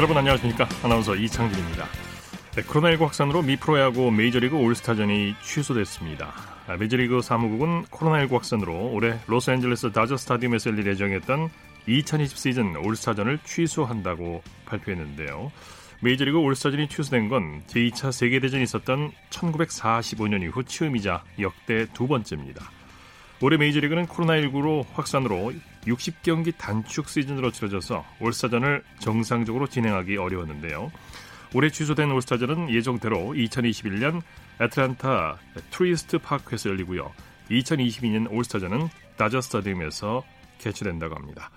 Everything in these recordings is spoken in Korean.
여러분 안녕하십니까? 아나운서 이창진입니다. 네, 코로나19 확산으로 미 프로야구 메이저리그 올스타전이 취소됐습니다. 아, 메이저리그 사무국은 코로나19 확산으로 올해 로스앤젤레스 다저 스타디움에서 열릴 예정이었던 2020 시즌 올스타전을 취소한다고 발표했는데요. 메이저리그 올스타전이 취소된 건 제2차 세계대전이 있었던 1945년 이후 처음이자 역대 두 번째입니다. 올해 메이저리그는 코로나19로 확산으로 60경기 단축 시즌으로 치러져서 올스타전을 정상적으로 진행하기 어려웠는데요. 올해 취소된 올스타전은 예정대로 2021년 애틀란타 트루이스트 파크에서 열리고요. 2022년 올스타전은 다저 스타디움에서 개최된다고 합니다.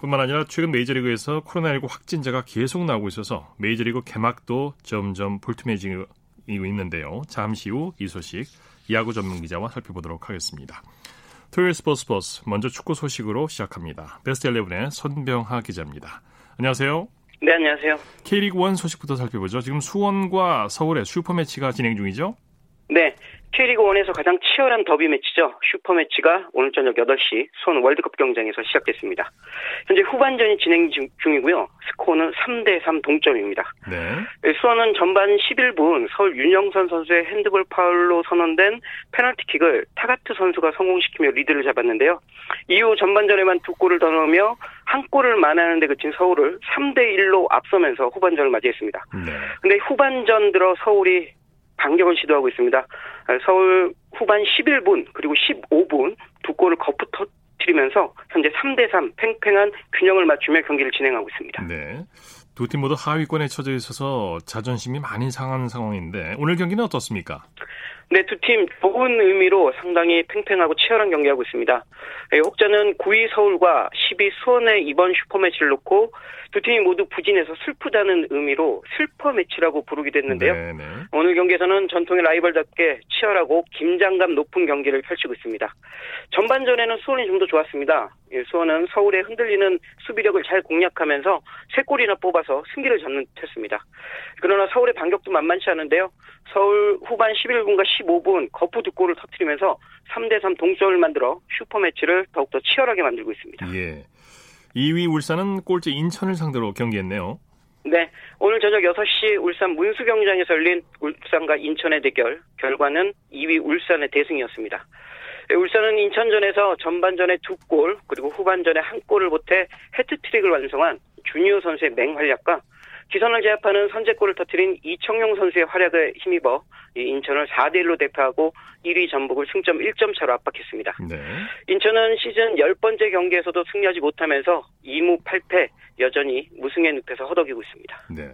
뿐만 아니라 최근 메이저리그에서 코로나19 확진자가 계속 나오고 있어서 메이저리그 개막도 점점 불투명해지고 있는데요. 잠시 후 이 소식 야구 전문 기자와 살펴보도록 하겠습니다. 토요일 스포츠 스포츠 먼저 축구 소식으로 시작합니다. 베스트 11의 손병하 기자입니다. 안녕하세요. 네, 안녕하세요. K리그 1 소식부터 살펴보죠. 지금 수원과 서울의 슈퍼매치가 진행 중이죠? 네. K리그 1에서 가장 치열한 더비 매치죠. 슈퍼매치가 오늘 저녁 8시 수원 월드컵 경쟁에서 시작됐습니다. 현재 후반전이 진행 중이고요. 스코어는 3대3 동점입니다. 네. 수원은 전반 11분 서울 윤영선 선수의 핸드볼 파울로 선언된 페널티킥을 타가트 선수가 성공시키며 리드를 잡았는데요. 이후 전반전에만 두 골을 더 넣으며 한 골을 만회하는 데 그친 서울을 3대1로 앞서면서 후반전을 맞이했습니다. 네. 근데 후반전 들어 서울이 반격을 시도하고 있습니다. 서울 후반 11분 그리고 15분 두 골을 거푸 터뜨리면서 현재 3대3 팽팽한 균형을 맞추며 경기를 진행하고 있습니다. 네. 두 팀 모두 하위권에 처져 있어서 자존심이 많이 상하는 상황인데 오늘 경기는 어떻습니까? 네, 두 팀 좋은 의미로 상당히 팽팽하고 치열한 경기하고 있습니다. 예, 혹자는 9위 서울과 10위 수원의 이번 슈퍼매치를 놓고 두 팀이 모두 부진해서 슬프다는 의미로 슬퍼 매치라고 부르기도 했는데요. 네네. 네. 오늘 경기에서는 전통의 라이벌답게 치열하고 긴장감 높은 경기를 펼치고 있습니다. 전반전에는 수원이 좀 더 좋았습니다. 예, 수원은 서울의 흔들리는 수비력을 잘 공략하면서 3골이나 뽑아서 승기를 잡는 듯했습니다. 그러나 서울의 반격도 만만치 않은데요. 서울 후반 11분과 15분 거푸 두 골을 터뜨리면서 3대3 동점을 만들어 슈퍼매치를 더욱더 치열하게 만들고 있습니다. 예. 2위 울산은 꼴찌 인천을 상대로 경기했네요. 네. 오늘 저녁 6시 울산 문수경기장에서 열린 울산과 인천의 대결. 결과는 2위 울산의 대승이었습니다. 네, 울산은 인천전에서 전반전에 두 골, 그리고 후반전에 한 골을 보태 해트트릭을 완성한 주니어 선수의 맹활약과 기선을 제압하는 선제골을 터뜨린 이청용 선수의 활약에 힘입어 인천을 4대1로 대표하고 1위 전북을 승점 1점 차로 압박했습니다. 네. 인천은 시즌 10번째 경기에서도 승리하지 못하면서 2무 8패 여전히 무승의 늪에서 허덕이고 있습니다. 네.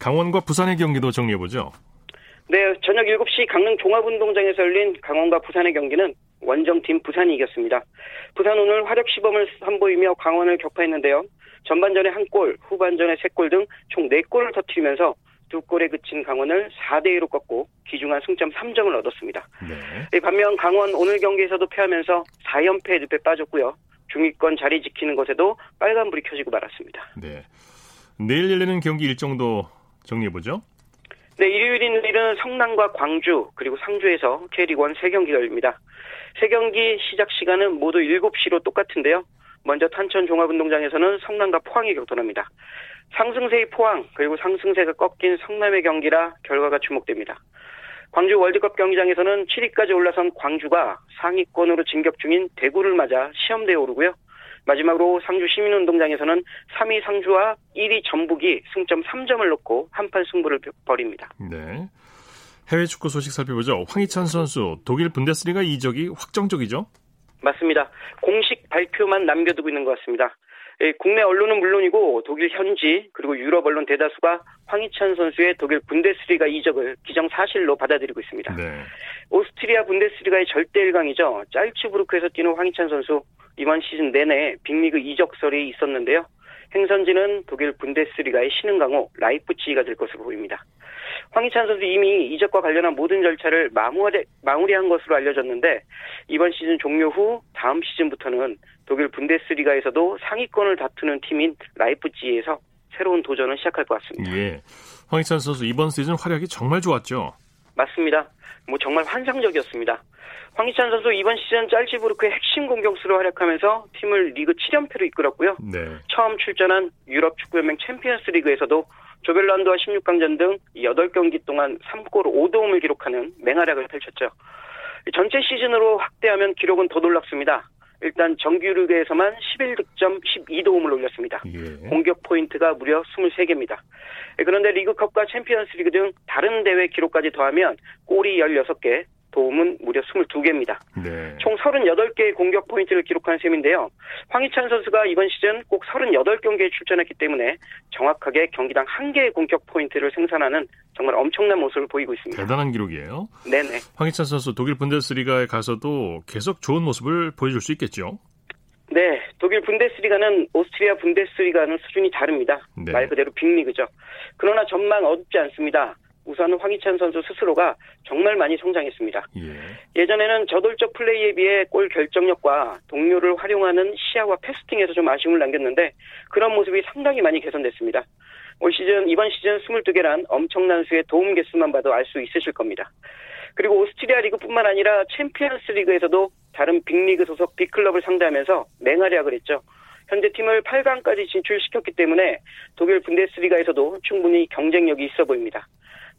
강원과 부산의 경기도 정리해보죠. 네, 저녁 7시 강릉 종합운동장에서 열린 강원과 부산의 경기는 원정팀 부산이 이겼습니다. 부산 오늘 화력 시범을 선보이며 강원을 격파했는데요. 전반전에 한 골, 후반전에 세 골 등 총 4골을 터뜨리면서 두 골에 그친 강원을 4대2로 꺾고 기중한 승점 3점을 얻었습니다. 네. 반면 강원 오늘 경기에서도 패하면서 4연패의 늪에 빠졌고요. 중위권 자리 지키는 것에도 빨간불이 켜지고 말았습니다. 네. 내일 열리는 경기 일정도 정리해보죠. 네, 일요일인 내일은 성남과 광주 그리고 상주에서 K리그 1 3경기가 열립니다. 3경기 시작 시간은 모두 7시로 똑같은데요. 먼저 탄천 종합운동장에서는 성남과 포항이 격돌합니다. 상승세의 포항 그리고 상승세가 꺾인 성남의 경기라 결과가 주목됩니다. 광주 월드컵 경기장에서는 7위까지 올라선 광주가 상위권으로 진격 중인 대구를 맞아 시험대에 오르고요. 마지막으로 상주 시민운동장에서는 3위 상주와 1위 전북이 승점 3점을 놓고 한판 승부를 벌입니다. 네. 해외 축구 소식 살펴보죠. 황희찬 선수 독일 분데스리가 이적이 확정적이죠? 맞습니다. 공식 발표만 남겨두고 있는 것 같습니다. 예, 국내 언론은 물론이고 독일 현지 그리고 유럽 언론 대다수가 황희찬 선수의 독일 분데스리가 이적을 기정사실로 받아들이고 있습니다. 네. 오스트리아 분데스리가의 절대 1강이죠. 짤츠부르크에서 뛰는 황희찬 선수 이번 시즌 내내 빅리그 이적설이 있었는데요. 행선지는 독일 분데스리가의 신흥 강호 라이프치히가 될 것으로 보입니다. 황희찬 선수 이미 이적과 관련한 모든 절차를 마무리, 마무리한 것으로 알려졌는데 이번 시즌 종료 후 다음 시즌부터는 독일 분데스리가에서도 상위권을 다투는 팀인 라이프치히에서 새로운 도전을 시작할 것 같습니다. 예. 황희찬 선수 이번 시즌 활약이 정말 좋았죠. 맞습니다. 뭐 정말 환상적이었습니다. 황희찬 선수 이번 시즌 잘츠부르크의 핵심 공격수로 활약하면서 팀을 리그 7연패로 이끌었고요. 네. 처음 출전한 유럽 축구연맹 챔피언스 리그에서도 조별라운드와 16강전 등 8경기 동안 3골 5도움을 기록하는 맹활약을 펼쳤죠. 전체 시즌으로 확대하면 기록은 더 놀랍습니다. 일단 정규리그에서만 11득점 12도움을 올렸습니다. 예. 공격 포인트가 무려 23개입니다. 그런데 리그컵과 챔피언스 리그 등 다른 대회 기록까지 더하면 골이 16개, 도움은 무려 22개입니다. 네. 총 38개의 공격 포인트를 기록한 셈인데요. 황희찬 선수가 이번 시즌 꼭 38경기에 출전했기 때문에 정확하게 경기당 1개의 공격 포인트를 생산하는 정말 엄청난 모습을 보이고 있습니다. 대단한 기록이에요. 네네. 황희찬 선수 독일 분데스리가에 가서도 계속 좋은 모습을 보여줄 수 있겠죠? 네, 독일 분데스리가는 오스트리아 분데스리가와는 수준이 다릅니다. 네. 말 그대로 빅리그죠. 그러나 전망 어둡지 않습니다. 우선 황희찬 선수 스스로가 정말 많이 성장했습니다. 예. 전에는 저돌적 플레이에 비해 골 결정력과 동료를 활용하는 시야와 패스 등에서 좀 아쉬움을 남겼는데 그런 모습이 상당히 많이 개선됐습니다. 올 시즌 이번 시즌 22개란 엄청난 수의 도움 개수만 봐도 알 수 있으실 겁니다. 그리고 오스트리아 리그뿐만 아니라 챔피언스 리그에서도 다른 빅리그 소속 빅클럽을 상대하면서 맹활약을 했죠. 현재 팀을 8강까지 진출시켰기 때문에 독일 분데스리가에서도 충분히 경쟁력이 있어 보입니다.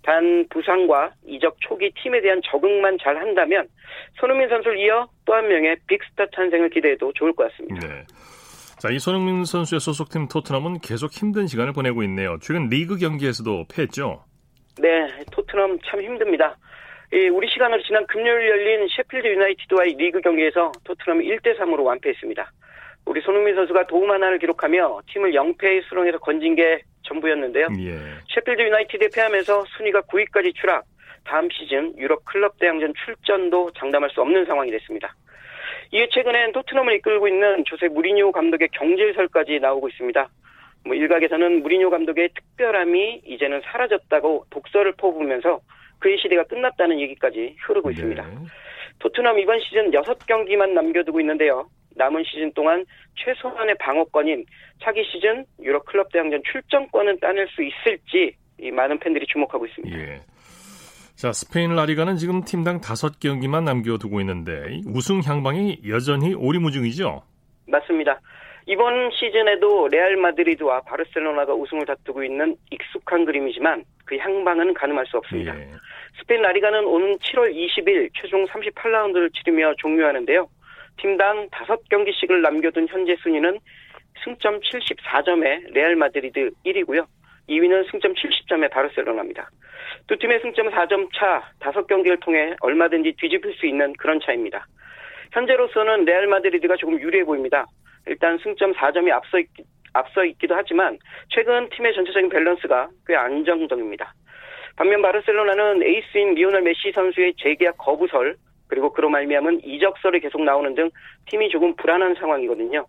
단 부상과 이적 초기 팀에 대한 적응만 잘 한다면 손흥민 선수를 이어 또 한 명의 빅스타 탄생을 기대해도 좋을 것 같습니다. 네. 자, 이 손흥민 선수의 소속팀 토트넘은 계속 힘든 시간을 보내고 있네요. 최근 리그 경기에서도 패했죠? 네, 토트넘 참 힘듭니다. 우리 시간으로 지난 금요일 열린 셰필드 유나이티드와의 리그 경기에서 토트넘이 1대 3으로 완패했습니다. 우리 손흥민 선수가 도움 하나를 기록하며 팀을 0패의 수렁에서 건진 게 전부였는데요. 예. 셰필드 유나이티드에 패하면서 순위가 9위까지 추락. 다음 시즌 유럽 클럽 대항전 출전도 장담할 수 없는 상황이 됐습니다. 이에 최근엔 토트넘을 이끌고 있는 조세 무리뉴 감독의 경질설까지 나오고 있습니다. 뭐 일각에서는 무리뉴 감독의 특별함이 이제는 사라졌다고 독설을 퍼부으면서 그의 시대가 끝났다는 얘기까지 흐르고 네. 있습니다. 토트넘 이번 시즌 6경기만 남겨두고 있는데요. 남은 시즌 동안 최소한의 방어권인 차기 시즌 유럽 클럽 대항전 출전권은 따낼 수 있을지 많은 팬들이 주목하고 있습니다. 예. 자, 스페인 라리가는 지금 팀당 다섯 경기만 남겨두고 있는데 우승 향방이 여전히 오리무중이죠? 맞습니다. 이번 시즌에도 레알 마드리드와 바르셀로나가 우승을 다투고 있는 익숙한 그림이지만 그 향방은 가늠할 수 없습니다. 예. 스페인 라리가는 오는 7월 20일 최종 38라운드를 치르며 종료하는데요. 팀당 5경기씩을 남겨둔 현재 순위는 승점 74점의 레알 마드리드 1위고요. 2위는 승점 70점의 바르셀로나입니다. 두 팀의 승점 4점 차 5경기를 통해 얼마든지 뒤집힐 수 있는 그런 차입니다. 현재로서는 레알 마드리드가 조금 유리해 보입니다. 일단 승점 4점이 앞서, 있, 앞서 있기도 하지만 최근 팀의 전체적인 밸런스가 꽤 안정적입니다. 반면 바르셀로나는 에이스인 리오넬 메시 선수의 재계약 거부설 그리고 그로 말미암은 이적설이 계속 나오는 등 팀이 조금 불안한 상황이거든요.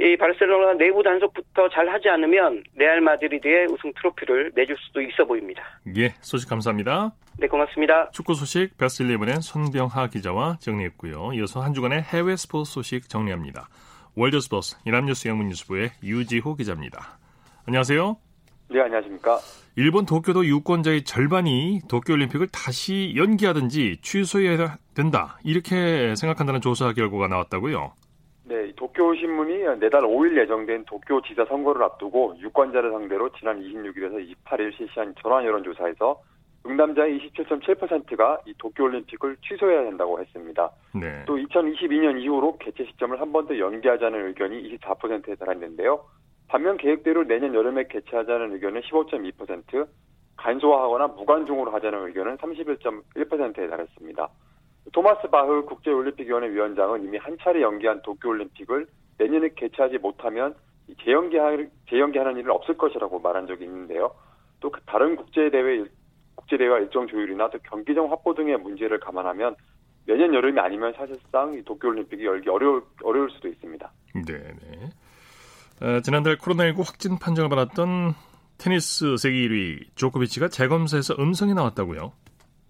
이 바르셀로나 내부 단속부터 잘 하지 않으면 레알 마드리드의 우승 트로피를 내줄 수도 있어 보입니다. 예, 소식 감사합니다. 네, 고맙습니다. 축구 소식 베스트 11의 손병하 기자와 정리했고요. 이어서 한 주간의 해외 스포츠 소식 정리합니다. 월드 스포츠 이남뉴스 영문뉴스부의 유지호 기자입니다. 안녕하세요. 네, 안녕하십니까. 일본 도쿄도 유권자의 절반이 도쿄올림픽을 다시 연기하든지 취소해야 된다. 이렇게 생각한다는 조사 결과가 나왔다고요? 네, 도쿄 신문이 내달 5일 예정된 도쿄지사 선거를 앞두고 유권자를 상대로 지난 26일에서 28일 실시한 전화 여론조사에서 응답자의 27.7%가 이 도쿄올림픽을 취소해야 한다고 했습니다. 네. 또 2022년 이후로 개최 시점을 한 번 더 연기하자는 의견이 24%에 달했는데요. 반면 계획대로 내년 여름에 개최하자는 의견은 15.2%, 간소화하거나 무관중으로 하자는 의견은 31.1%에 달했습니다. 토마스 바흐 국제올림픽위원회 위원장은 이미 한 차례 연기한 도쿄올림픽을 내년에 개최하지 못하면 재연기하는 일은 없을 것이라고 말한 적이 있는데요. 또그 다른 국제대회, 국제대회와 일정 조율이나 또 경기장 확보 등의 문제를 감안하면 내년 여름이 아니면 사실상 도쿄올림픽이 열기 어려울, 어려울 수도 있습니다. 네네. 어, 지난달 코로나19 확진 판정을 받았던 테니스 세계 1위 조코비치가 재검사에서 음성이 나왔다고요?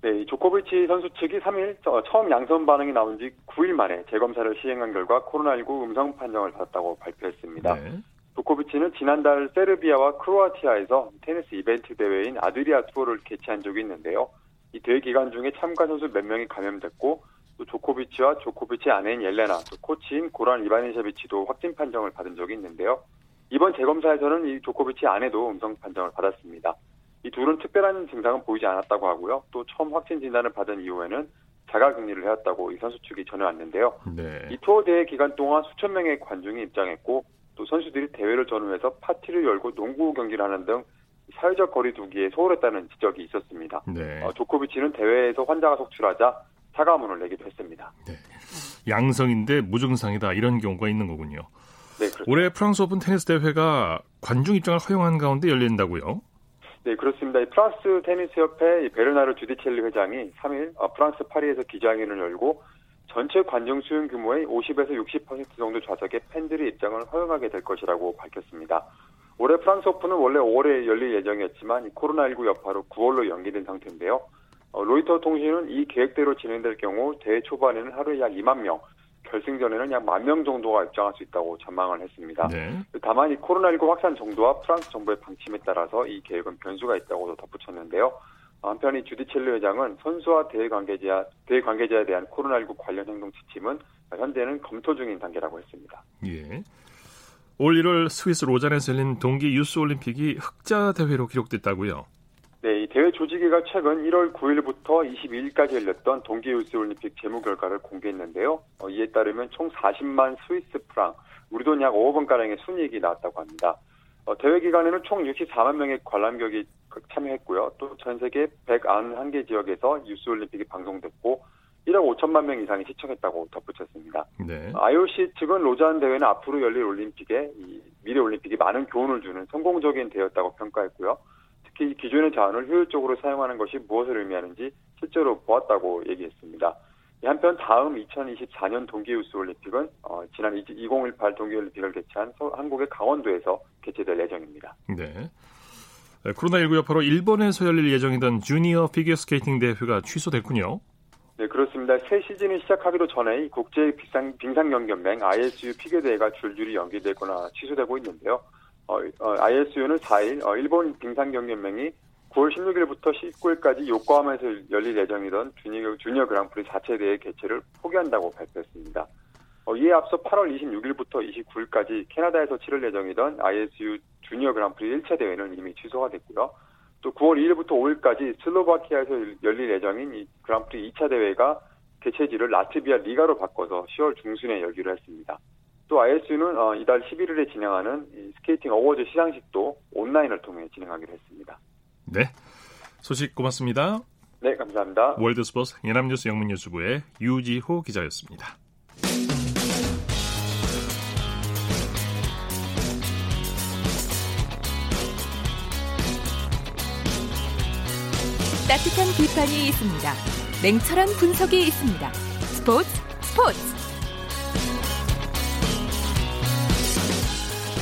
네, 조코비치 선수 측이 3일 처음 양성 반응이 나온 지 9일 만에 재검사를 시행한 결과 코로나19 음성 판정을 받았다고 발표했습니다. 네. 조코비치는 지난달 세르비아와 크로아티아에서 테니스 이벤트 대회인 아드리아 투어를 개최한 적이 있는데요. 이 대회 기간 중에 참가 선수 몇 명이 감염됐고 또 조코비치와 조코비치 아내인 옐레나, 또 코치인 고란 이바니샤비치도 확진 판정을 받은 적이 있는데요. 이번 재검사에서는 이 조코비치 아내도 음성 판정을 받았습니다. 이 둘은 특별한 증상은 보이지 않았다고 하고요. 또 처음 확진 진단을 받은 이후에는 자가격리를 해왔다고 이 선수 측이 전해왔는데요. 네. 이 투어 대회 기간 동안 수천 명의 관중이 입장했고 또 선수들이 대회를 전후해서 파티를 열고 농구 경기를 하는 등 사회적 거리두기에 소홀했다는 지적이 있었습니다. 네. 어, 조코비치는 대회에서 환자가 속출하자 사과문을 내기도 했습니다. 네. 양성인데 무증상이다 이런 경우가 있는 거군요. 네. 올해 프랑스 오픈 테니스 대회가 관중 입장을 허용한 가운데 열린다고요? 네, 그렇습니다. 프랑스 테니스 협회 베르나르 주디첼리 회장이 3일 어, 프랑스 파리에서 기자회견을 열고 전체 관중 수용 규모의 50에서 60% 정도 좌석의 팬들의 입장을 허용하게 될 것이라고 밝혔습니다. 올해 프랑스 오픈은 원래 5월에 열릴 예정이었지만 코로나19 여파로 9월로 연기된 상태인데요. 어, 로이터 통신은 이 계획대로 진행될 경우 대회 초반에는 하루에 약 2만 명, 결승전에는 약 만 명 정도가 입장할 수 있다고 전망을 했습니다. 네. 다만 이 코로나19 확산 정도와 프랑스 정부의 방침에 따라서 이 계획은 변수가 있다고도 덧붙였는데요. 한편 이 주디첼리 회장은 선수와 대회 관계자 대회 관계자에 대한 코로나19 관련 행동 지침은 현재는 검토 중인 단계라고 했습니다. 예. 올 1월 스위스 로잔에서 열린 동계 유스 올림픽이 흑자 대회로 기록됐다고요. 네, 이 대회 조직위가 최근 1월 9일부터 22일까지 열렸던 동계 유스 올림픽 재무 결과를 공개했는데요. 어, 이에 따르면 총 40만 스위스 프랑, 우리 돈 약 5억 원가량의 순이익이 나왔다고 합니다. 어, 대회 기간에는 총 64만 명의 관람객이 참여했고요. 또 전 세계 191개 지역에서 유스 올림픽이 방송됐고 1억 5천만 명 이상이 시청했다고 덧붙였습니다. 네. IOC 측은 로잔 대회는 앞으로 열릴 올림픽에 이 미래 올림픽이 많은 교훈을 주는 성공적인 대회였다고 평가했고요. 특히 기존의 자원을 효율적으로 사용하는 것이 무엇을 의미하는지 실제로 보았다고 얘기했습니다. 한편 다음 2024년 동계유스 올림픽은 어, 지난 2018 동계올림픽을 개최한 서, 한국의 강원도에서 개최될 예정입니다. 네. 코로나19 여파로 일본에서 열릴 예정이던 주니어 피겨스케이팅 대회가 취소됐군요. 네, 그렇습니다. 새 시즌이 시작하기도 전에 국제 빙상, 빙상연맹 ISU 피겨 대회가 줄줄이 연기되거나 취소되고 있는데요. 어, 어, ISU는 4일 어, 일본 빙상경연맹이 9월 16일부터 19일까지 요코하마에서 열릴 예정이던 주니어, 주니어 그랑프리 자체 대회 개최를 포기한다고 발표했습니다. 어, 이에 앞서 8월 26일부터 29일까지 캐나다에서 치를 예정이던 ISU 주니어 그랑프리 1차 대회는 이미 취소가 됐고요. 또 9월 2일부터 5일까지 슬로바키아에서 열릴 예정인 이 그랑프리 2차 대회가 개최지를 라트비아 리가로 바꿔서 10월 중순에 열기로 했습니다. 또 ISU는 어, 이달 11일에 진행하는 스케이팅 어워즈 시상식도 온라인을 통해 진행하기로 했습니다. 네. 소식 고맙습니다. 네, 감사합니다. 월드스포츠 연합뉴스 영문뉴스부의 유지호 기자였습니다. 따뜻한 비판이 있습니다. 냉철한 분석이 있습니다. 스포츠 스포츠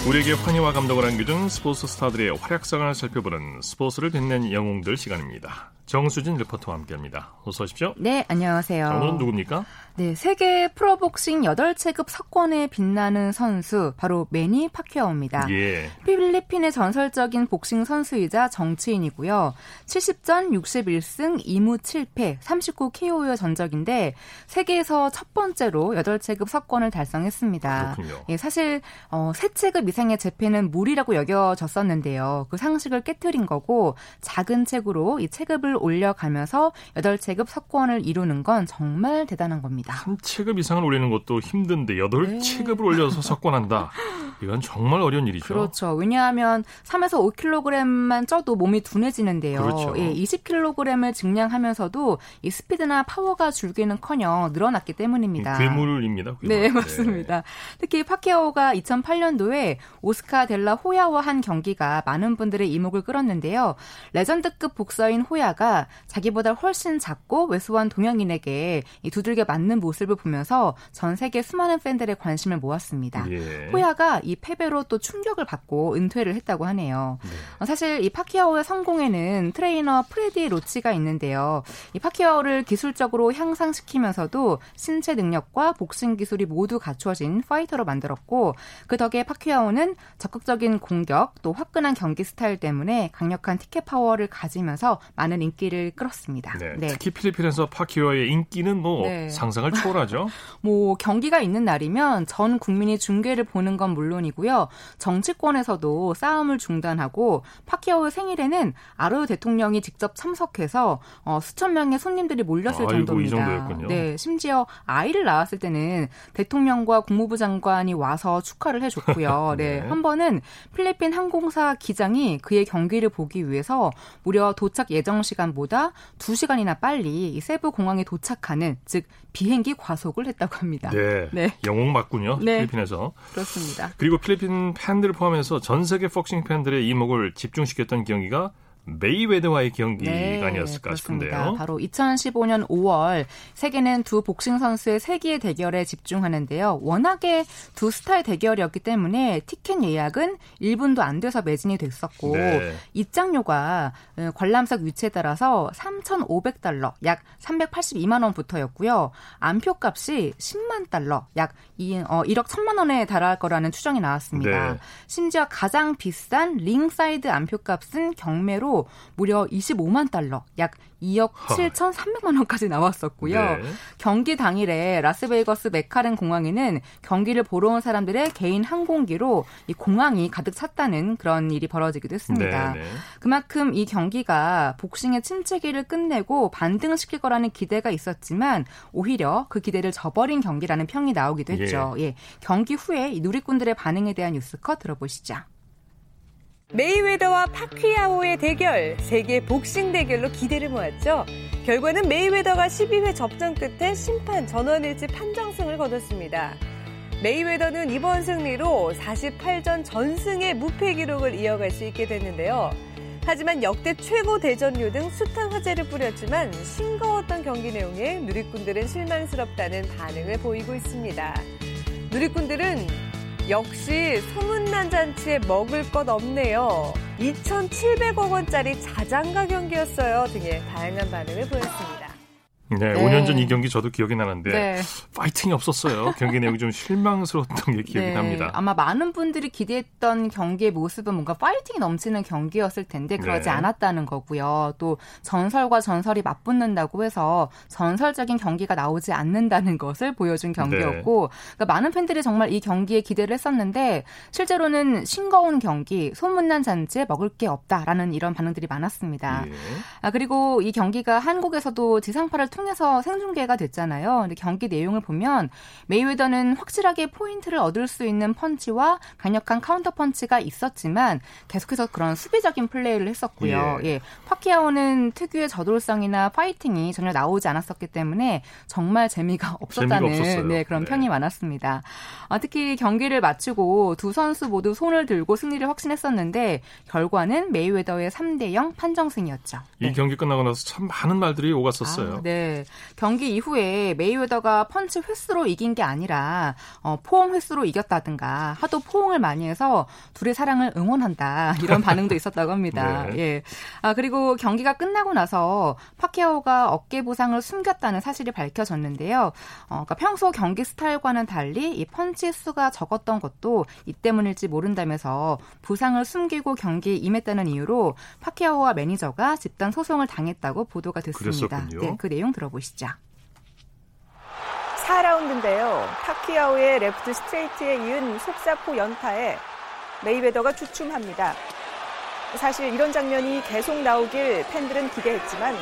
우리에게 환희와 감동을 안겨준 스포츠 스타들의 활약상을 살펴보는 스포츠를 빛낸 영웅들 시간입니다. 정수진 리포터와 함께합니다. 어서 오십시오. 네, 안녕하세요. 오늘은 누굽니까? 네, 세계 프로복싱 8체급 석권에 빛나는 선수 바로 매니 파퀴아오입니다. 예. 필리핀의 전설적인 복싱 선수이자 정치인이고요. 70전 61승 2무 7패 39KO의 전적인데 세계에서 첫 번째로 8체급 석권을 달성했습니다. 그렇군요. 예, 사실 어, 세 체급 이상의 재패는 무리라고 여겨졌었는데요. 그 상식을 깨뜨린 거고 작은 체급으로 이 체급을 올려가면서 8체급 석권을 이루는 건 정말 대단한 겁니다. 있습니다. 한 체급 이상을 올리는 것도 힘든데 여덟 네. 체급을 올려서 석권한다. 이건 정말 어려운 일이죠. 그렇죠. 왜냐하면 3에서 5kg만 쪄도 몸이 둔해지는데요. 그렇죠. 예, 20kg을 증량하면서도 이 스피드나 파워가 줄기는커녕 늘어났기 때문입니다. 괴물입니다. 괴물. 네, 맞습니다. 네. 특히 파키아오가 2008년도에 오스카 델라 호야와 한 경기가 많은 분들의 이목을 끌었는데요. 레전드급 복서인 호야가 자기보다 훨씬 작고 왜소한 동양인에게 이 두들겨 맞는 모습을 보면서 전 세계 수많은 팬들의 관심을 모았습니다. 예. 호야가 이 패배로 또 충격을 받고 은퇴를 했다고 하네요. 네. 어, 사실 이 파키아오의 성공에는 트레이너 프레디 로치가 있는데요. 이 파키아오를 기술적으로 향상시키면서도 신체 능력과 복싱 기술이 모두 갖추어진 파이터로 만들었고 그 덕에 파키아오는 적극적인 공격 또 화끈한 경기 스타일 때문에 강력한 티켓 파워를 가지면서 많은 인기를 끌었습니다. 네, 네. 특히 필리핀에서 파키아오의 인기는 뭐 네. 상상을 초월하죠. 뭐 경기가 있는 날이면 전 국민이 중계를 보는 건 물론 이고요. 정치권에서도 싸움을 중단하고 파키아오의 생일에는 아로요 대통령이 직접 참석해서 어, 수천 명의 손님들이 몰렸을 아이고, 정도입니다. 네, 심지어 아이를 낳았을 때는 대통령과 국무부 장관이 와서 축하를 해줬고요. 네, 네. 한 번은 필리핀 항공사 기장이 그의 경기를 보기 위해서 무려 도착 예정 시간보다 2시간이나 빨리 세부 공항에 도착하는 즉 비행기 과속을 했다고 합니다. 네. 네. 영웅 맞군요. 네. 필리핀에서. 그렇습니다. 그리고 필리핀 팬들을 포함해서 전 세계 복싱 팬들의 이목을 집중시켰던 경기가 메이웨더와의 경기가 네, 아니었을까 그렇습니다. 싶은데요. 바로 2015년 5월 세계는 두 복싱 선수의 세기의 대결에 집중하는데요. 워낙에 두 스타의 대결이었기 때문에 티켓 예약은 1분도 안 돼서 매진이 됐었고 네. 입장료가 어, 관람석 위치에 따라서 3,500달러 약 382만 원부터였고요. 암표값이 10만 달러 약 1억 1천만 원에 달할 거라는 추정이 나왔습니다. 네. 심지어 가장 비싼 링사이드 암표값은 경매로 무려 25만 달러, 약 2억 7,300만 원까지 나왔었고요. 네. 경기 당일에 라스베이거스 메카렌 공항에는 경기를 보러 온 사람들의 개인 항공기로 이 공항이 가득 찼다는 그런 일이 벌어지기도 했습니다. 네, 네. 그만큼 이 경기가 복싱의 침체기를 끝내고 반등시킬 거라는 기대가 있었지만 오히려 그 기대를 저버린 경기라는 평이 나오기도 했죠. 예. 예. 경기 후에 이 누리꾼들의 반응에 대한 뉴스컷 들어보시죠. 메이웨더와 파퀴아오의 대결, 세계 복싱 대결로 기대를 모았죠. 결과는 메이웨더가 12회 접전 끝에 심판 전원일치 판정승을 거뒀습니다. 메이웨더는 이번 승리로 48전 전승의 무패 기록을 이어갈 수 있게 됐는데요. 하지만 역대 최고 대전료 등 숱한 화제를 뿌렸지만 싱거웠던 경기 내용에 누리꾼들은 실망스럽다는 반응을 보이고 있습니다. 누리꾼들은 역시 소문난 잔치에 먹을 것 없네요. 2,700억 원짜리 자장가 경기였어요 등의 다양한 반응을 보였습니다. 네, 네, 5년 전 이 경기 저도 기억이 나는데 네. 파이팅이 없었어요. 경기 내용이 좀 실망스러웠던 게 기억이 네, 납니다. 아마 많은 분들이 기대했던 경기의 모습은 뭔가 파이팅이 넘치는 경기였을 텐데 그러지 네. 않았다는 거고요. 또 전설과 전설이 맞붙는다고 해서 전설적인 경기가 나오지 않는다는 것을 보여준 경기였고 네. 그러니까 많은 팬들이 정말 이 경기에 기대를 했었는데 실제로는 싱거운 경기, 소문난 잔치에 먹을 게 없다라는 이런 반응들이 많았습니다. 예. 아, 그리고 이 경기가 한국에서도 지상파를 통해서 생중계가 됐잖아요. 근데 경기 내용을 보면 메이웨더는 확실하게 포인트를 얻을 수 있는 펀치와 강력한 카운터 펀치가 있었지만 계속해서 그런 수비적인 플레이를 했었고요. 예. 예. 파키아오는 특유의 저돌성이나 파이팅이 전혀 나오지 않았었기 때문에 정말 재미가 없었다는 재미가 네, 그런 네. 평이 많았습니다. 아, 특히 경기를 마치고 두 선수 모두 손을 들고 승리를 확신했었는데 결과는 메이웨더의 3대 0 판정승이었죠. 이 네. 경기 끝나고 나서 참 많은 말들이 오갔었어요. 아, 네. 경기 이후에 메이웨더가 펀치 횟수로 이긴 게 아니라 어, 포옹 횟수로 이겼다든가 하도 포옹을 많이 해서 둘의 사랑을 응원한다 이런 반응도 있었다고 합니다. 네. 예. 아 그리고 경기가 끝나고 나서 파키아오가 어깨 부상을 숨겼다는 사실이 밝혀졌는데요. 어, 그러니까 평소 경기 스타일과는 달리 이 펀치 수가 적었던 것도 이 때문일지 모른다면서 부상을 숨기고 경기에 임했다는 이유로 파키아오와 매니저가 집단 소송을 당했다고 보도가 됐습니다. 네, 그 내용 들어보시죠. 4라운드인데요. 파키아오의 레프트 스트레이트에 이은 속사포 연타에 메이웨더가 주춤합니다. 사실 이런 장면이 계속 나오길 팬들은 기대했지만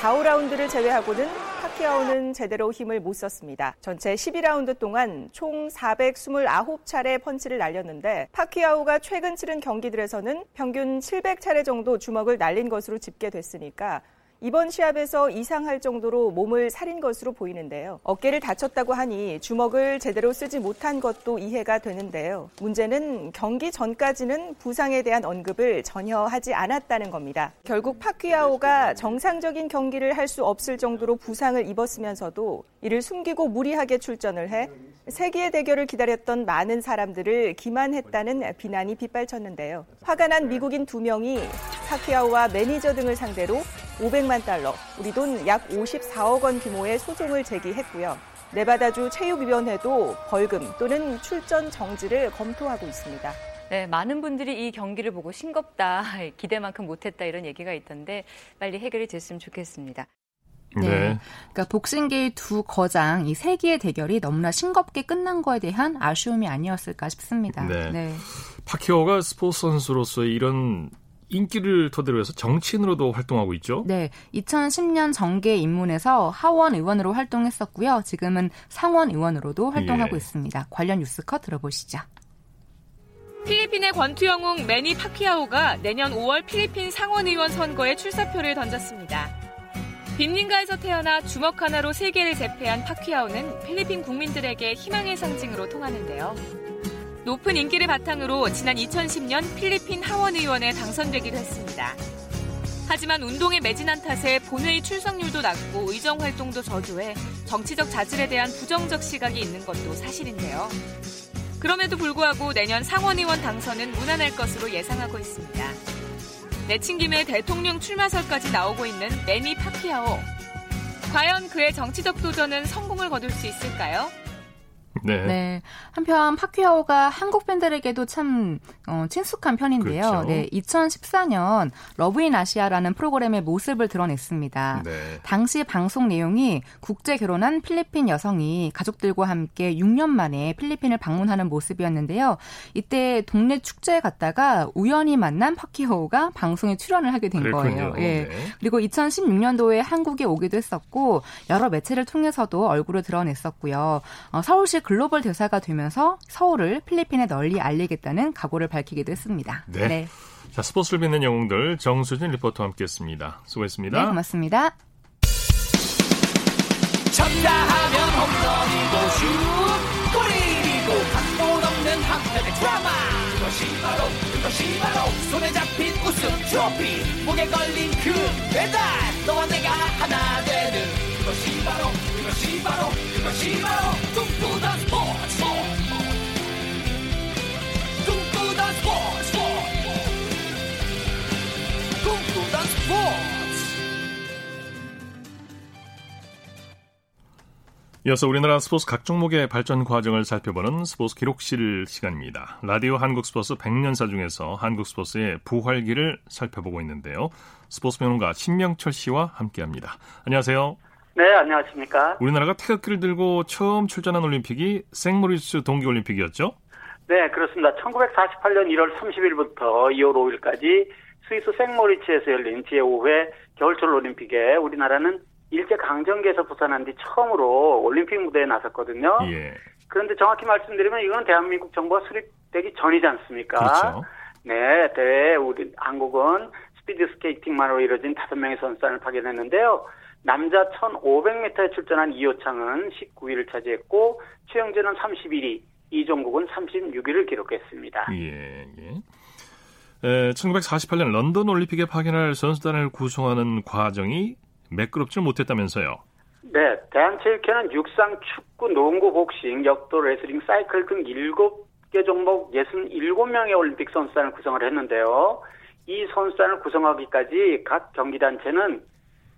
4, 5라운드를 제외하고는 파키아오는 제대로 힘을 못 썼습니다. 전체 12라운드 동안 총 429차례 펀치를 날렸는데 파키아오가 최근 치른 경기들에서는 평균 700차례 정도 주먹을 날린 것으로 집계됐으니까 이번 시합에서 이상할 정도로 몸을 사린 것으로 보이는데요. 어깨를 다쳤다고 하니 주먹을 제대로 쓰지 못한 것도 이해가 되는데요. 문제는 경기 전까지는 부상에 대한 언급을 전혀 하지 않았다는 겁니다. 결국 파퀴아오가 정상적인 경기를 할 수 없을 정도로 부상을 입었으면서도 이를 숨기고 무리하게 출전을 해 세계의 대결을 기다렸던 많은 사람들을 기만했다는 비난이 빗발쳤는데요. 화가 난 미국인 두 명이 파퀴아오와 매니저 등을 상대로 500만 달러, 우리 돈 약 54억 원 규모의 소송을 제기했고요. 네바다주 체육위원회도 벌금 또는 출전 정지를 검토하고 있습니다. 네, 많은 분들이 이 경기를 보고 싱겁다, 기대만큼 못했다 이런 얘기가 있던데 빨리 해결이 됐으면 좋겠습니다. 네. 네. 그러니까 복싱계의 두 거장 이 세기의 대결이 너무나 싱겁게 끝난 거에 대한 아쉬움이 아니었을까 싶습니다. 네. 네. 파키오가 스포츠 선수로서 이런 인기를 토대로 해서 정치인으로도 활동하고 있죠. 네, 2010년 정계 입문해서 하원 의원으로 활동했었고요. 지금은 상원 의원으로도 활동하고 예. 있습니다. 관련 뉴스 컷 들어보시죠. 필리핀의 권투 영웅 매니 파키아오가 내년 5월 필리핀 상원 의원 선거에 출사표를 던졌습니다. 빈민가에서 태어나 주먹 하나로 세계를 제패한 파키아오는 필리핀 국민들에게 희망의 상징으로 통하는데요. 높은 인기를 바탕으로 지난 2010년 필리핀 하원 의원에 당선되기도 했습니다. 하지만 운동에 매진한 탓에 본회의 출석률도 낮고 의정 활동도 저조해 정치적 자질에 대한 부정적 시각이 있는 것도 사실인데요. 그럼에도 불구하고 내년 상원의원 당선은 무난할 것으로 예상하고 있습니다. 내친 김에 대통령 출마설까지 나오고 있는 매니 파키아오. 과연 그의 정치적 도전은 성공을 거둘 수 있을까요? 네. 네. 한편 파퀴아오가 한국 팬들에게도 참 어, 친숙한 편인데요. 그렇죠. 네. 2014년 러브인 아시아라는 프로그램의 모습을 드러냈습니다. 네. 당시 방송 내용이 국제 결혼한 필리핀 여성이 가족들과 함께 6년 만에 필리핀을 방문하는 모습이었는데요. 이때 동네 축제에 갔다가 우연히 만난 파키아오가 방송에 출연을 하게 된 그랬군요. 거예요. 예. 네. 그리고 2016년도에 한국에 오기도 했었고 여러 매체를 통해서도 얼굴을 드러냈었고요. 어, 서울시 글로벌 대사가 되면서 서울을 필리핀에 널리 알리겠다는 각오를 밝히기도 했습니다. 네. 네. 자, 스포츠를 빛낸 영웅들 정수진 리포터와 함께했습니다. 수고했습니다. 네, 고맙습니다. 쳤다 하면 홈런이고 슛 골이고 각본 없는 한편의 드라마 그것이 바로 그것이 바로 손에 잡힌 우승 트로피 목에 걸린 그 배달 너와 내가 하나 되는 그것이 바로 그것이 바로 그것이 바로 꿈꾸던 스포츠 꿈꾸던 스포츠 꿈꾸던 스포츠 이어서 우리나라 스포츠 각 종목의 발전 과정을 살펴보는 스포츠 기록실 시간입니다. 라디오 한국 스포츠 100년사 중에서 한국 스포츠의 부활기를 살펴보고 있는데요. 스포츠 평론가 신명철 씨와 함께합니다. 안녕하세요. 네, 안녕하십니까. 우리나라가 태극기를 들고 처음 출전한 올림픽이 생모리스 동계올림픽이었죠? 네, 그렇습니다. 1948년 1월 30일부터 2월 5일까지 스위스 생모리츠에서 열린 제5회 겨울철 올림픽에 우리나라는 일제 강점기에서 벗어난 뒤 처음으로 올림픽 무대에 나섰거든요. 예. 그런데 정확히 말씀드리면 이건 대한민국 정부가 수립되기 전이지 않습니까? 그렇죠. 네, 대회 우리 한국은 스피드 스케이팅만으로 이뤄진 5명의 선수단을 파견했는데요. 남자 1500m에 출전한 이효창은 19위를 차지했고 최영재는 31위, 이종국은 36위를 기록했습니다. 예, 예. 에, 1948년 런던 올림픽에 파견할 선수단을 구성하는 과정이 매끄럽지 못했다면서요? 네, 대한체육회는 육상, 축구, 농구, 복싱, 역도, 레슬링, 사이클 등 7개 종목 67명의 올림픽 선수단을 구성을 했는데요. 이 선수단을 구성하기까지 각 경기단체는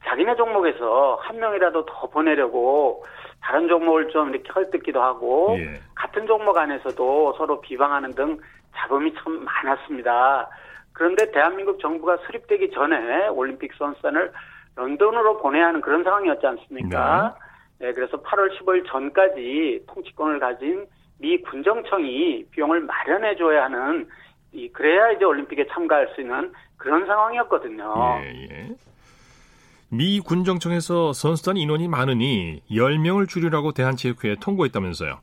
자기네 종목에서 한 명이라도 더 보내려고 다른 종목을 좀 이렇게 헐뜯기도 하고 예. 같은 종목 안에서도 서로 비방하는 등 잡음이 참 많았습니다. 그런데 대한민국 정부가 수립되기 전에 올림픽 선수단을 런던으로 보내야 하는 그런 상황이었지 않습니까? 네. 네, 그래서 8월 15일 전까지 통치권을 가진 미 군정청이 비용을 마련해 줘야 하는 이 그래야 이제 올림픽에 참가할 수 있는 그런 상황이었거든요. 예, 예. 미 군정청에서 선수단 인원이 많으니 10명을 줄이라고 대한체육회에 통보했다면서요.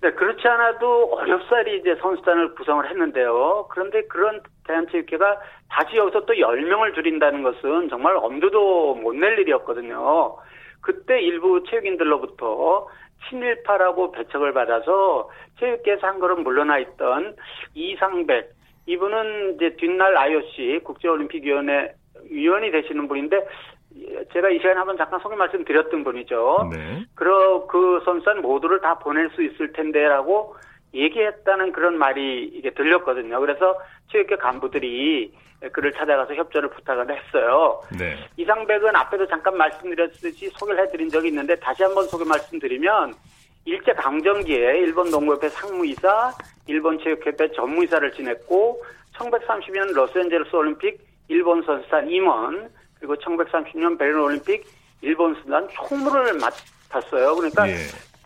네, 그렇지 않아도 어렵사리 이제 선수단을 구성을 했는데요. 그런데 그런 대한체육회가 다시 여기서 또 10명을 줄인다는 것은 정말 엄두도 못 낼 일이었거든요. 그때 일부 체육인들로부터 친일파라고 배척을 받아서 체육계에서 한 걸음 물러나 있던 이상백 이분은 이제 뒷날 IOC 국제올림픽위원회 위원이 되시는 분인데 제가 이 시간에 한번 잠깐 소개 말씀드렸던 분이죠. 네. 그러 그 선수단 모두를 다 보낼 수 있을 텐데라고 얘기했다는 그런 말이 이게 들렸거든요. 그래서 체육회 간부들이 그를 찾아가서 협조를 부탁을 했어요. 네. 이상백은 앞에도 잠깐 말씀드렸듯이 소개를 해드린 적이 있는데 다시 한번 소개 말씀드리면 일제 강점기에 일본 농구협회 상무이사, 일본 체육협회 전무이사를 지냈고 1930년 로스앤젤레스 올림픽 일본 선수단 임원 그리고 1930년 베를린 올림픽 일본 선수단 총무를 맡았어요. 그러니까 예.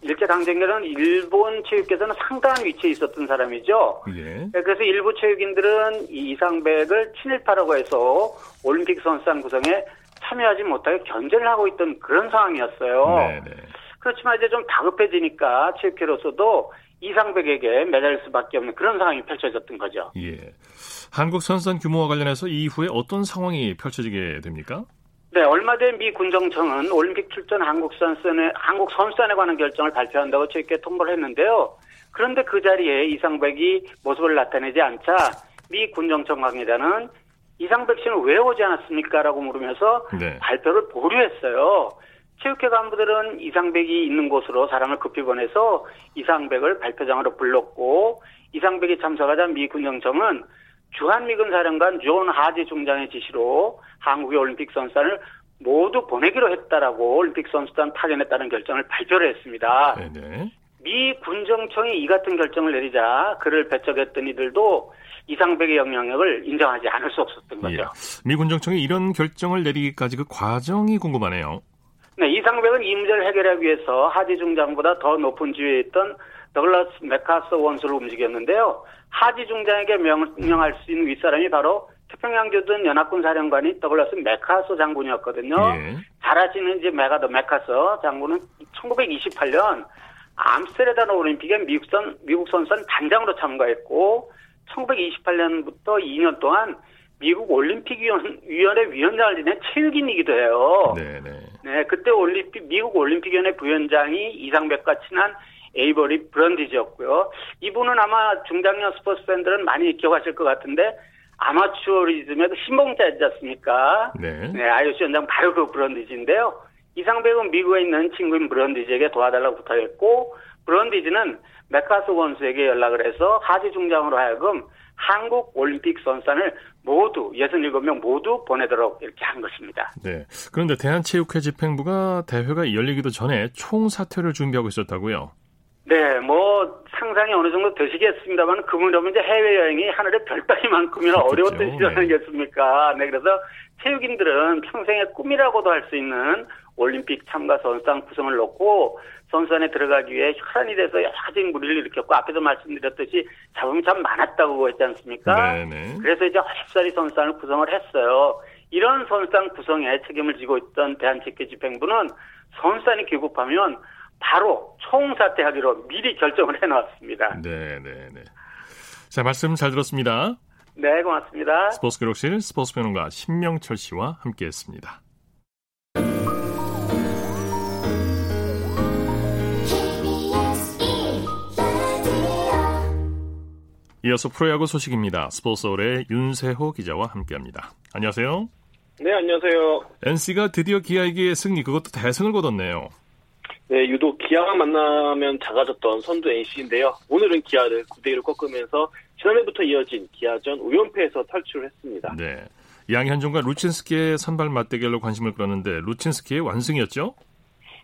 일제 강점기에는 일본 체육계에서는 상당한 위치에 있었던 사람이죠. 예. 네, 그래서 일부 체육인들은 이 이상백을 친일파라고 해서 올림픽 선수단 구성에 참여하지 못하게 견제를 하고 있던 그런 상황이었어요. 네네. 네. 그렇지만 이제 좀 다급해지니까 체육회로서도 이상백에게 매달 수밖에 없는 그런 상황이 펼쳐졌던 거죠. 예. 한국 선수단 규모와 관련해서 이후에 어떤 상황이 펼쳐지게 됩니까? 네, 얼마 전 미 군정청은 올림픽 출전 한국 선수단에 한국 선수단에 관한 결정을 발표한다고 체육회 통보를 했는데요. 그런데 그 자리에 이상백이 모습을 나타내지 않자 미 군정청 관계자는 이상백 씨는 왜 오지 않았습니까?라고 물으면서 네. 발표를 보류했어요. 체육회 간부들은 이상백이 있는 곳으로 사람을 급히 보내서 이상백을 발표장으로 불렀고 이상백이 참석하자 미 군정청은 주한미군 사령관 존 하지 중장의 지시로 한국의 올림픽 선수단을 모두 보내기로 했다라고 올림픽 선수단 파견했다는 결정을 발표를 했습니다. 네네. 미 군정청이 이 같은 결정을 내리자 그를 배척했던 이들도 이상백의 영향력을 인정하지 않을 수 없었던 거죠. 예. 미 군정청이 이런 결정을 내리기까지 그 과정이 궁금하네요. 네, 이상백은 이 문제를 해결하기 위해서 하지 중장보다 더 높은 지위에 있던 더글라스 메카서 원수를 움직였는데요. 하지 중장에게 명령할 수 있는 윗사람이 바로 태평양 교전 연합군 사령관이 더글라스 메카서 장군이었거든요. 예. 잘 아시는 이제 메가더 메카서 장군은 1928년 암스테르담 올림픽에 미국 선 미국 선수단 단장으로 참가했고 1928년부터 2년 동안 미국 올림픽 위원회 위원장을 지낸 체육인이기도 해요. 네네. 네. 네, 그때 올림픽 미국 올림픽위원회 부위원장이 이상백과 친한 에이버리 브런디지였고요. 이분은 아마 중장년 스포츠 팬들은 많이 기억하실 것 같은데 아마추어리즘의 그 신봉자이지 않습니까? 네. 네, IOC 원장 바로 그 브런디지인데요. 이상백은 미국에 있는 친구인 브런디지에게 도와달라고 부탁했고 브런디지는 메카스 원수에게 연락을 해서 하지 중장으로 하여금 한국 올림픽 선수단을 모두 67명 모두 보내도록 이렇게 한 것입니다. 네. 그런데 대한체육회 집행부가 대회가 열리기도 전에 총사퇴를 준비하고 있었다고요? 네, 뭐 상상이 어느 정도 되시겠습니다만 그분이라면 이제 해외 여행이 하늘의 별따기만큼이나 어려웠던 시절 아니겠습니까? 네. 네, 그래서 체육인들은 평생의 꿈이라고도 할 수 있는 올림픽 참가 선수단 구성을 놓고 선수단에 들어가기 위해 혈안이 돼서 여러 가지 무리를 일으켰고 앞에서 말씀드렸듯이 잡음이 참 많았다고 했지 않습니까? 네네. 그래서 이제 어렵사리 선수단을 구성을 했어요. 이런 선수단 구성에 책임을 지고 있던 대한체육 집행부는 선수단이 귀국하면 바로 총사퇴하기로 미리 결정을 해놨습니다. 네 네 네. 자 말씀 잘 들었습니다. 네 고맙습니다. 스포츠 기록실 스포츠 평론가 신명철 씨와 함께했습니다. 이어서 프로야구 소식입니다. 스포츠홀의 윤세호 기자와 함께합니다. 안녕하세요. 네, 안녕하세요. NC가 드디어 기아에게 승리, 그것도 대승을 거뒀네요. 네, 유독 기아만 만나면 작아졌던 선두 NC인데요. 오늘은 기아를 9대1로 꺾으면서 지난해부터 이어진 기아전 오연패에서 탈출을 했습니다. 네. 양현종과 루친스키의 선발 맞대결로 관심을 끌었는데 루친스키의 완승이었죠?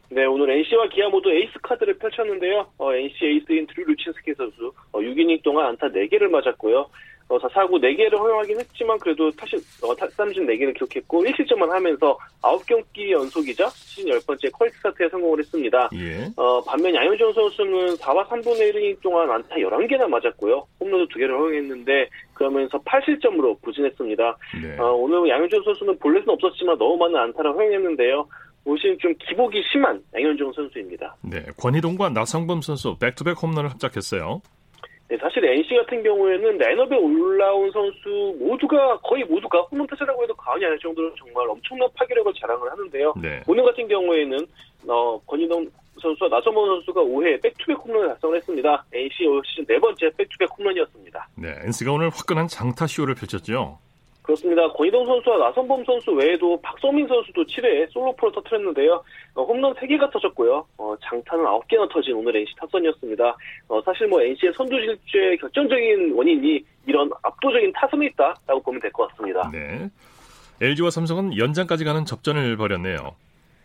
네, 오늘 NC와 기아 모두 에이스 카드를 펼쳤는데요. 어, NC 에이스인 드류 루친스키 선수 어, 6이닝 동안 안타 4개를 맞았고요. 어, 사구 4개를 허용하긴 했지만 그래도 타실, 어, 삼진 4개를 기록했고 1실점만 하면서 9경기 연속이자 시즌 10번째 퀄리티 스타트에 성공을 했습니다. 예. 어, 반면 양현종 선수는 4와 3분의 1이닝 동안 안타 11개나 맞았고요. 홈런도 2개를 허용했는데 그러면서 8실점으로 부진했습니다. 네. 어, 오늘 양현종 선수는 볼넷은 없었지만 너무 많은 안타를 허용했는데요. 올 시즌 좀 기복이 심한 양현종 선수입니다. 네, 권희동과 나성범 선수 백투백 홈런을 합작했어요. 네, 사실 NC 같은 경우에는 라인업에 올라온 선수 모두가 거의 모두가 홈런 타자라고 해도 과언이 아닐 정도로 정말 엄청난 파괴력을 자랑을 하는데요. 네. 오늘 같은 경우에는 어, 권희동 선수와 나성범 선수가 5회 백투백 홈런을 달성을 했습니다. NC 올 시즌 네 번째 백투백 홈런이었습니다. 네, NC가 오늘 화끈한 장타 쇼를 펼쳤죠. 그렇습니다. 권희동 선수와 나성범 선수 외에도 박석민 선수도 7회에 솔로포 터트렸는데요. 어, 홈런 3개가 터졌고요. 어, 장타는 9개나 터진 오늘 NC 타선이었습니다. 어, 사실 뭐 NC의 선두 질주의 결정적인 원인이 이런 압도적인 타선이 있다라고 보면 될 것 같습니다. 네. LG와 삼성은 연장까지 가는 접전을 벌였네요.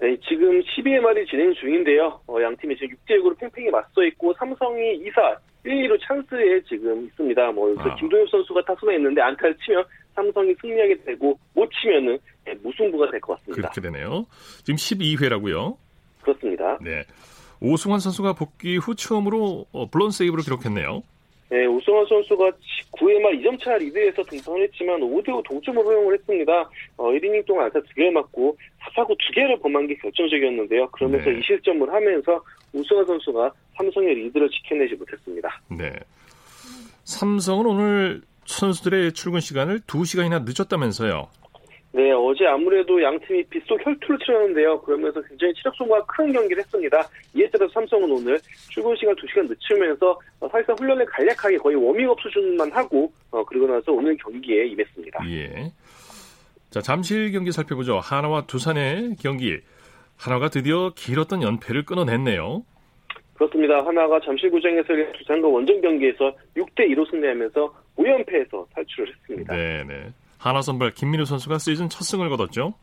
네, 지금 12회 말이 진행 중인데요. 어, 양 팀이 지금 6대 6으로 팽팽히 맞서 있고 삼성이 2사 1, 2로 찬스에 지금 있습니다. 뭐 아. 김동엽 선수가 타선에 있는데 안타를 치면 삼성이 승리하게 되고 못 치면은 네, 무승부가 될 것 같습니다. 그렇게 되네요. 지금 12회라고요? 그렇습니다. 네. 오승환 선수가 복귀 후 처음으로 어, 블론 세이브를 기록했네요. 네, 오승환 선수가 9회 말 2점 차 리드에서 등판을 했지만 5대5 동점을 허용을 했습니다. 어, 1이닝 동안 안타 2개를 맞고 4사구 2개를 범한 게 결정적이었는데요. 그러면서 네. 2실점을 하면서 오승환 선수가 삼성의 리드를 지켜내지 못했습니다. 네. 삼성은 오늘 선수들의 출근 시간을 2시간이나 늦췄다면서요. 네, 어제 아무래도 양 팀이 빗속 혈투를 치렀는데요. 그러면서 굉장히 체력 소모가 큰 경기를 했습니다. 이에 따라서 삼성은 오늘 출근 시간 2시간 늦추면서 사실상 훈련을 간략하게 거의 워밍업 수준만 하고 어, 그리고 나서 오늘 경기에 임했습니다. 예. 자, 잠실 경기 살펴보죠. 하나와 두산의 경기. 하나가 드디어 길었던 연패를 끊어냈네요. 그렇습니다. 하나가 잠실구장에서 두산과 원정 경기에서 6대 2로 승리하면서 5연패에서 탈출을 했습니다. 네 네. 하나 선발 김민우 선수가 시즌 첫 승을 거뒀죠.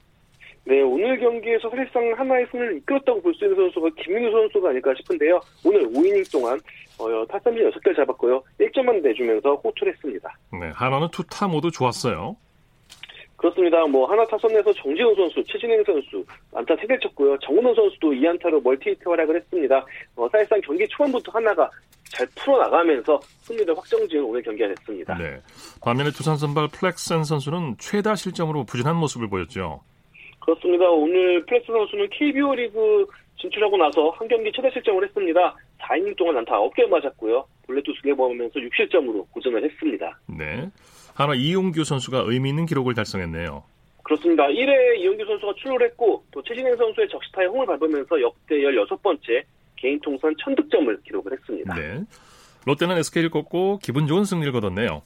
네, 오늘 경기에서 사실상 하나의 승을 이끌었다고 볼 수 있는 선수가 김민우 선수가 아닐까 싶은데요. 오늘 5이닝 동안 어, 타삼진 6개를 잡았고요. 1점만 내주면서 호투를 했습니다. 네, 하나는 투타 모두 좋았어요. 그렇습니다. 뭐 하나 타선에서 정진호 선수, 최진행 선수 안타 3개 쳤고요. 정은호 선수도 2안타로 멀티히트 활약을 했습니다. 어, 사실상 경기 초반부터 하나가 잘 풀어나가면서 승리를 확정지은 오늘 경기가 됐습니다. 네. 반면에 두산 선발 플렉센 선수는 최다 실점으로 부진한 모습을 보였죠. 그렇습니다. 오늘 플렉센 선수는 KBO 리그 진출하고 나서 한 경기 최다 실점을 했습니다. 4이닝 동안 안타 9개 맞았고요. 볼넷도 2개 먹으면서 6실점으로 고전을 했습니다. 네. 한화 이용규 선수가 의미 있는 기록을 달성했네요. 그렇습니다. 1회 이용규 선수가 출루를 했고 또 최진행 선수의 적시타에 홈을 밟으면서 역대 16번째 개인 통산 1000득점을 기록을 했습니다. 네. 롯데는 SK를 꺾고 기분 좋은 승리를 거뒀네요.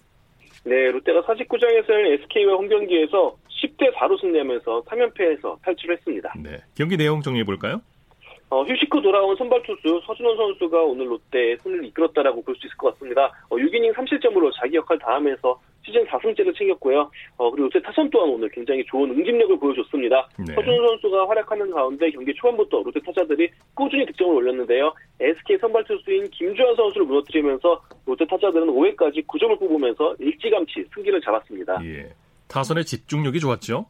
네, 롯데가 사직구장에서는 SK와 홈경기에서 10대 4로 승리하면서 3연패에서 탈출을 했습니다. 네. 경기 내용 정리해 볼까요? 어, 휴식 후 돌아온 선발 투수 서준원 선수가 오늘 롯데의 승리를 이끌었다라고 볼 수 있을 것 같습니다. 어, 6이닝 3실점으로 자기 역할 다하면서 시즌 4승째를 챙겼고요. 어, 그리고 롯데 타선 또한 오늘 굉장히 좋은 응집력을 보여줬습니다. 네. 서준원 선수가 활약하는 가운데 경기 초반부터 롯데 타자들이 꾸준히 득점을 올렸는데요. SK 선발 투수인 김주환 선수를 무너뜨리면서 롯데 타자들은 5회까지 9점을 뽑으면서 일찌감치 승기를 잡았습니다. 예. 타선의 집중력이 좋았죠?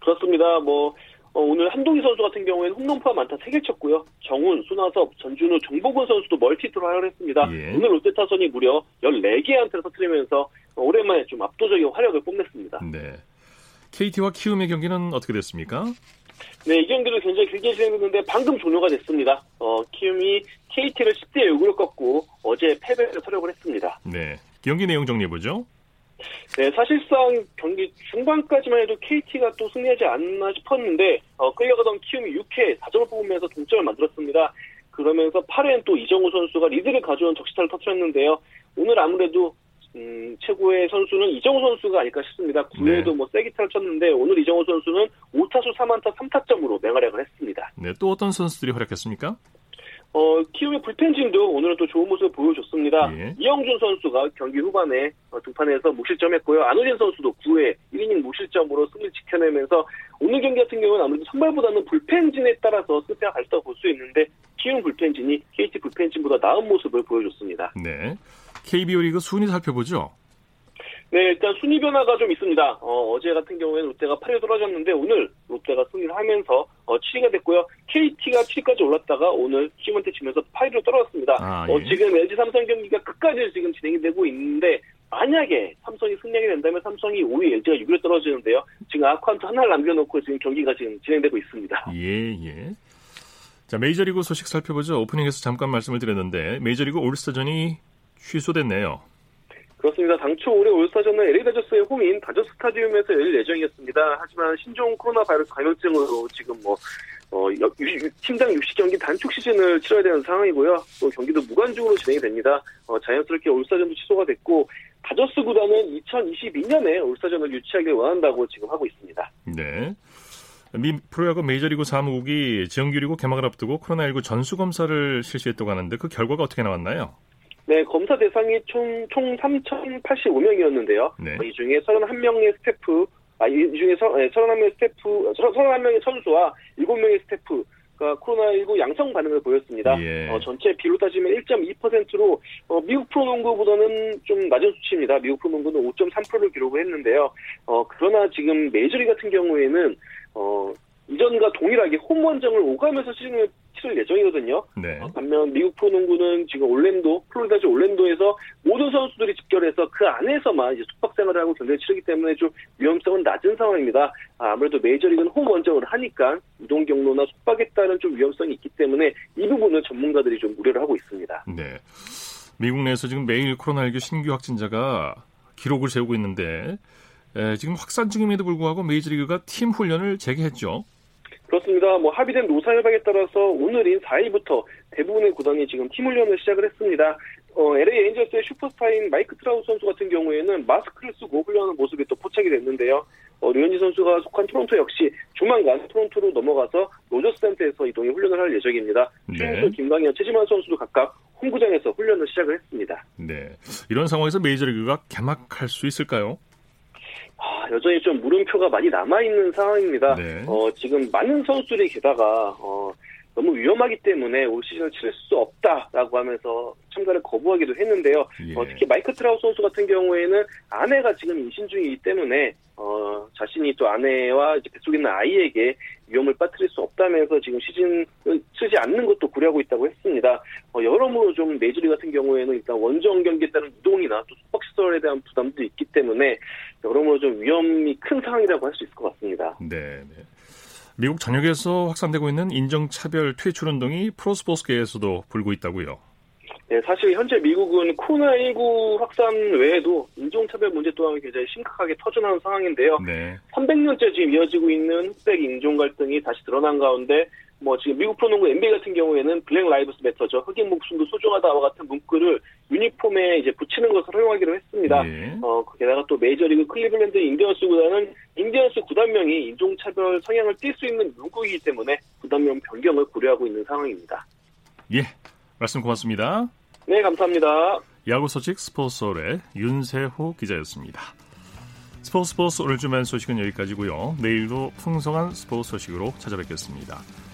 그렇습니다. 뭐 어, 오늘 한동희 선수 같은 경우에는 홈런 포함 안타 3개 쳤고요. 정훈, 손아섭, 전준우, 정복은 선수도 멀티히트로 활약했습니다. 예. 오늘 롯데 타선이 무려 14개의 안타를 터뜨리면서 오랜만에 좀 압도적인 화력을 뽐냈습니다. 네. KT와 키움의 경기는 어떻게 됐습니까? 네, 이 경기도 굉장히 길게 진행됐는데 방금 종료가 됐습니다. 어, 키움이 KT를 10대 6으로 꺾고 어제 패배를 서력을 했습니다. 네. 경기 내용 정리해보죠. 네, 사실상 경기 중반까지만 해도 KT가 또 승리하지 않나 싶었는데 어, 끌려가던 키움이 6회 4점을 뽑으면서 동점을 만들었습니다. 그러면서 8회엔 또 이정우 선수가 리드를 가져온 적시타를 터뜨렸는데요. 오늘 아무래도 음, 최고의 선수는 이정우 선수가 아닐까 싶습니다. 9회에도 네. 뭐 세기타를 쳤는데 오늘 이정우 선수는 5타수 3안타 3타점으로 맹활약을 했습니다. 네, 또 어떤 선수들이 활약했습니까? 어, 키움의 불펜진도 오늘은 또 좋은 모습을 보여줬습니다. 예. 이영준 선수가 경기 후반에 어, 두 판에서 무실점했고요. 안우진 선수도 9회 1이닝 무실점으로 승리를 지켜내면서 오늘 경기 같은 경우는 아무래도 선발보다는 불펜진에 따라서 승패가 갈렸다고 볼수 있는데 키움 불펜진이 KT 불펜진보다 나은 모습을 보여줬습니다. 네. KBO 리그 순위 살펴보죠. 네, 일단 순위 변화가 좀 있습니다. 어, 제 같은 경우에는 롯데가 8위로 떨어졌는데 오늘 롯데가 승리를 하면서 어, 7위가 됐고요. KT가 7위까지 올랐다가 오늘 키움한테 지면서 8위로 떨어졌습니다. 아, 어, 예. 어, 지금 LG 삼성 경기가 끝까지 지금 진행이 되고 있는데 만약에 삼성이 승리하게 된다면 삼성이 5위, LG가 6위로 떨어지는데요. 지금 아쿠안트 하나를 남겨놓고 지금 경기가 지금 진행되고 있습니다. 예, 예. 자, 메이저리그 소식 살펴보죠. 오프닝에서 잠깐 말씀을 드렸는데 메이저리그 올스타전이 취소됐네요. 그렇습니다. 당초 올해 올스타전은 LA 다저스의 홈인 다저스 스타디움에서 열릴 예정이었습니다. 하지만 신종 코로나 바이러스 감염증으로 지금 뭐 어, 팀당 60경기 단축 시즌을 치러야 되는 상황이고요. 또 경기도 무관중으로 진행이 됩니다. 어, 자연스럽게 올스타전도 취소가 됐고 다저스 구단은 2022년에 올스타전을 유치하길 원한다고 지금 하고 있습니다. 네. 미 프로야구 메이저리그 사무국이 정규리그 개막을 앞두고 코로나19 전수 검사를 실시했다고 하는데 그 결과가 어떻게 나왔나요? 네, 검사 대상이 총, 총 3,085명이었는데요. 네. 이 중에 31명의 스태프, 아, 이 중에 서 네, 31명의 스태프, 31명의 선수와 7명의 스태프 가 코로나19 양성 반응을 보였습니다. 예. 어, 전체 비로 따지면 1.2%로 어, 미국 프로농구보다는 좀 낮은 수치입니다. 미국 프로농구는 5.3%를 기록을 했는데요. 어, 그러나 지금 메이저리그 같은 경우에는 어, 이전과 동일하게 홈 원정을 오가면서 시즌을 치를 예정이거든요. 네. 반면 미국 프로농구는 지금 올랜도, 플로리다주 올랜도에서 모든 선수들이 집결해서 그 안에서만 이제 숙박 생활을 하고 경기를 치르기 때문에 좀 위험성은 낮은 상황입니다. 아, 무래도 메이저리그는 홈 원정을 하니까 이동 경로나 숙박에 따른 좀 위험성이 있기 때문에 이 부분을 전문가들이 좀 우려를 하고 있습니다. 네. 미국 내에서 지금 매일 코로나19 신규 확진자가 기록을 세우고 있는데 에, 지금 확산 중임에도 불구하고 메이저리그가 팀 훈련을 재개했죠. 그렇습니다. 뭐 합의된 노사 협약에 따라서 오늘인 4일부터 대부분의 구단이 지금 팀 훈련을 시작을 했습니다. 어, LA 엔젤스의 슈퍼스타인 마이크 트라우트 선수 같은 경우에는 마스크를 쓰고 훈련하는 모습이 또 포착이 됐는데요. 어, 류현진 선수가 속한 토론토 역시 조만간 토론토로 넘어가서 로저스 센터에서 이동해 훈련을 할 예정입니다. 네. 김광현, 최지만 선수도 각각 홈구장에서 훈련을 시작을 했습니다. 네. 이런 상황에서 메이저리그가 개막할 수 있을까요? 아, 여전히 좀 물음표가 많이 남아있는 상황입니다. 네. 어, 지금 많은 선수들이 게다가, 어, 너무 위험하기 때문에 올 시즌을 치를 수 없다라고 하면서 참가를 거부하기도 했는데요. 예. 어, 특히 마이크 트라우 선수 같은 경우에는 아내가 지금 임신 중이기 때문에 어, 자신이 또 아내와 이제 뱃속에 있는 아이에게 위험을 빠뜨릴 수 없다면서 지금 시즌을 쓰지 않는 것도 고려하고 있다고 했습니다. 어, 여러모로 좀 메이저리 같은 경우에는 일단 원정 경기에 따른 이동이나 또 숙박시설에 대한 부담도 있기 때문에 여러모로 좀 위험이 큰 상황이라고 할 수 있을 것 같습니다. 네. 네. 미국 전역에서 확산되고 있는 인종차별 퇴출 운동이 프로스포츠계에서도 불고 있다고요. 네, 사실 현재 미국은 코로나19 확산 외에도 인종차별 문제 또한 굉장히 심각하게 터져나온 상황인데요. 네. 300년째 지금 이어지고 있는 흑백 인종 갈등이 다시 드러난 가운데 뭐 지금 미국 프로농구 NBA 같은 경우에는 Black Lives Matter죠. 흑인 목숨도 소중하다와 같은 문구를 유니폼에 이제 붙이는 것을 허용하기로 했습니다. 예. 어 게다가 또 메이저리그 클리블랜드 인디언스 구단은 인디언스 구단명이 인종차별 성향을 띌 수 있는 문구이기 때문에 구단명 변경을 고려하고 있는 상황입니다. 예, 말씀 고맙습니다. 네, 감사합니다. 야구 소식 스포츠서울의 윤세호 기자였습니다. 스포츠 스포츠 오늘 주말 소식은 여기까지고요. 내일도 풍성한 스포츠 소식으로 찾아뵙겠습니다.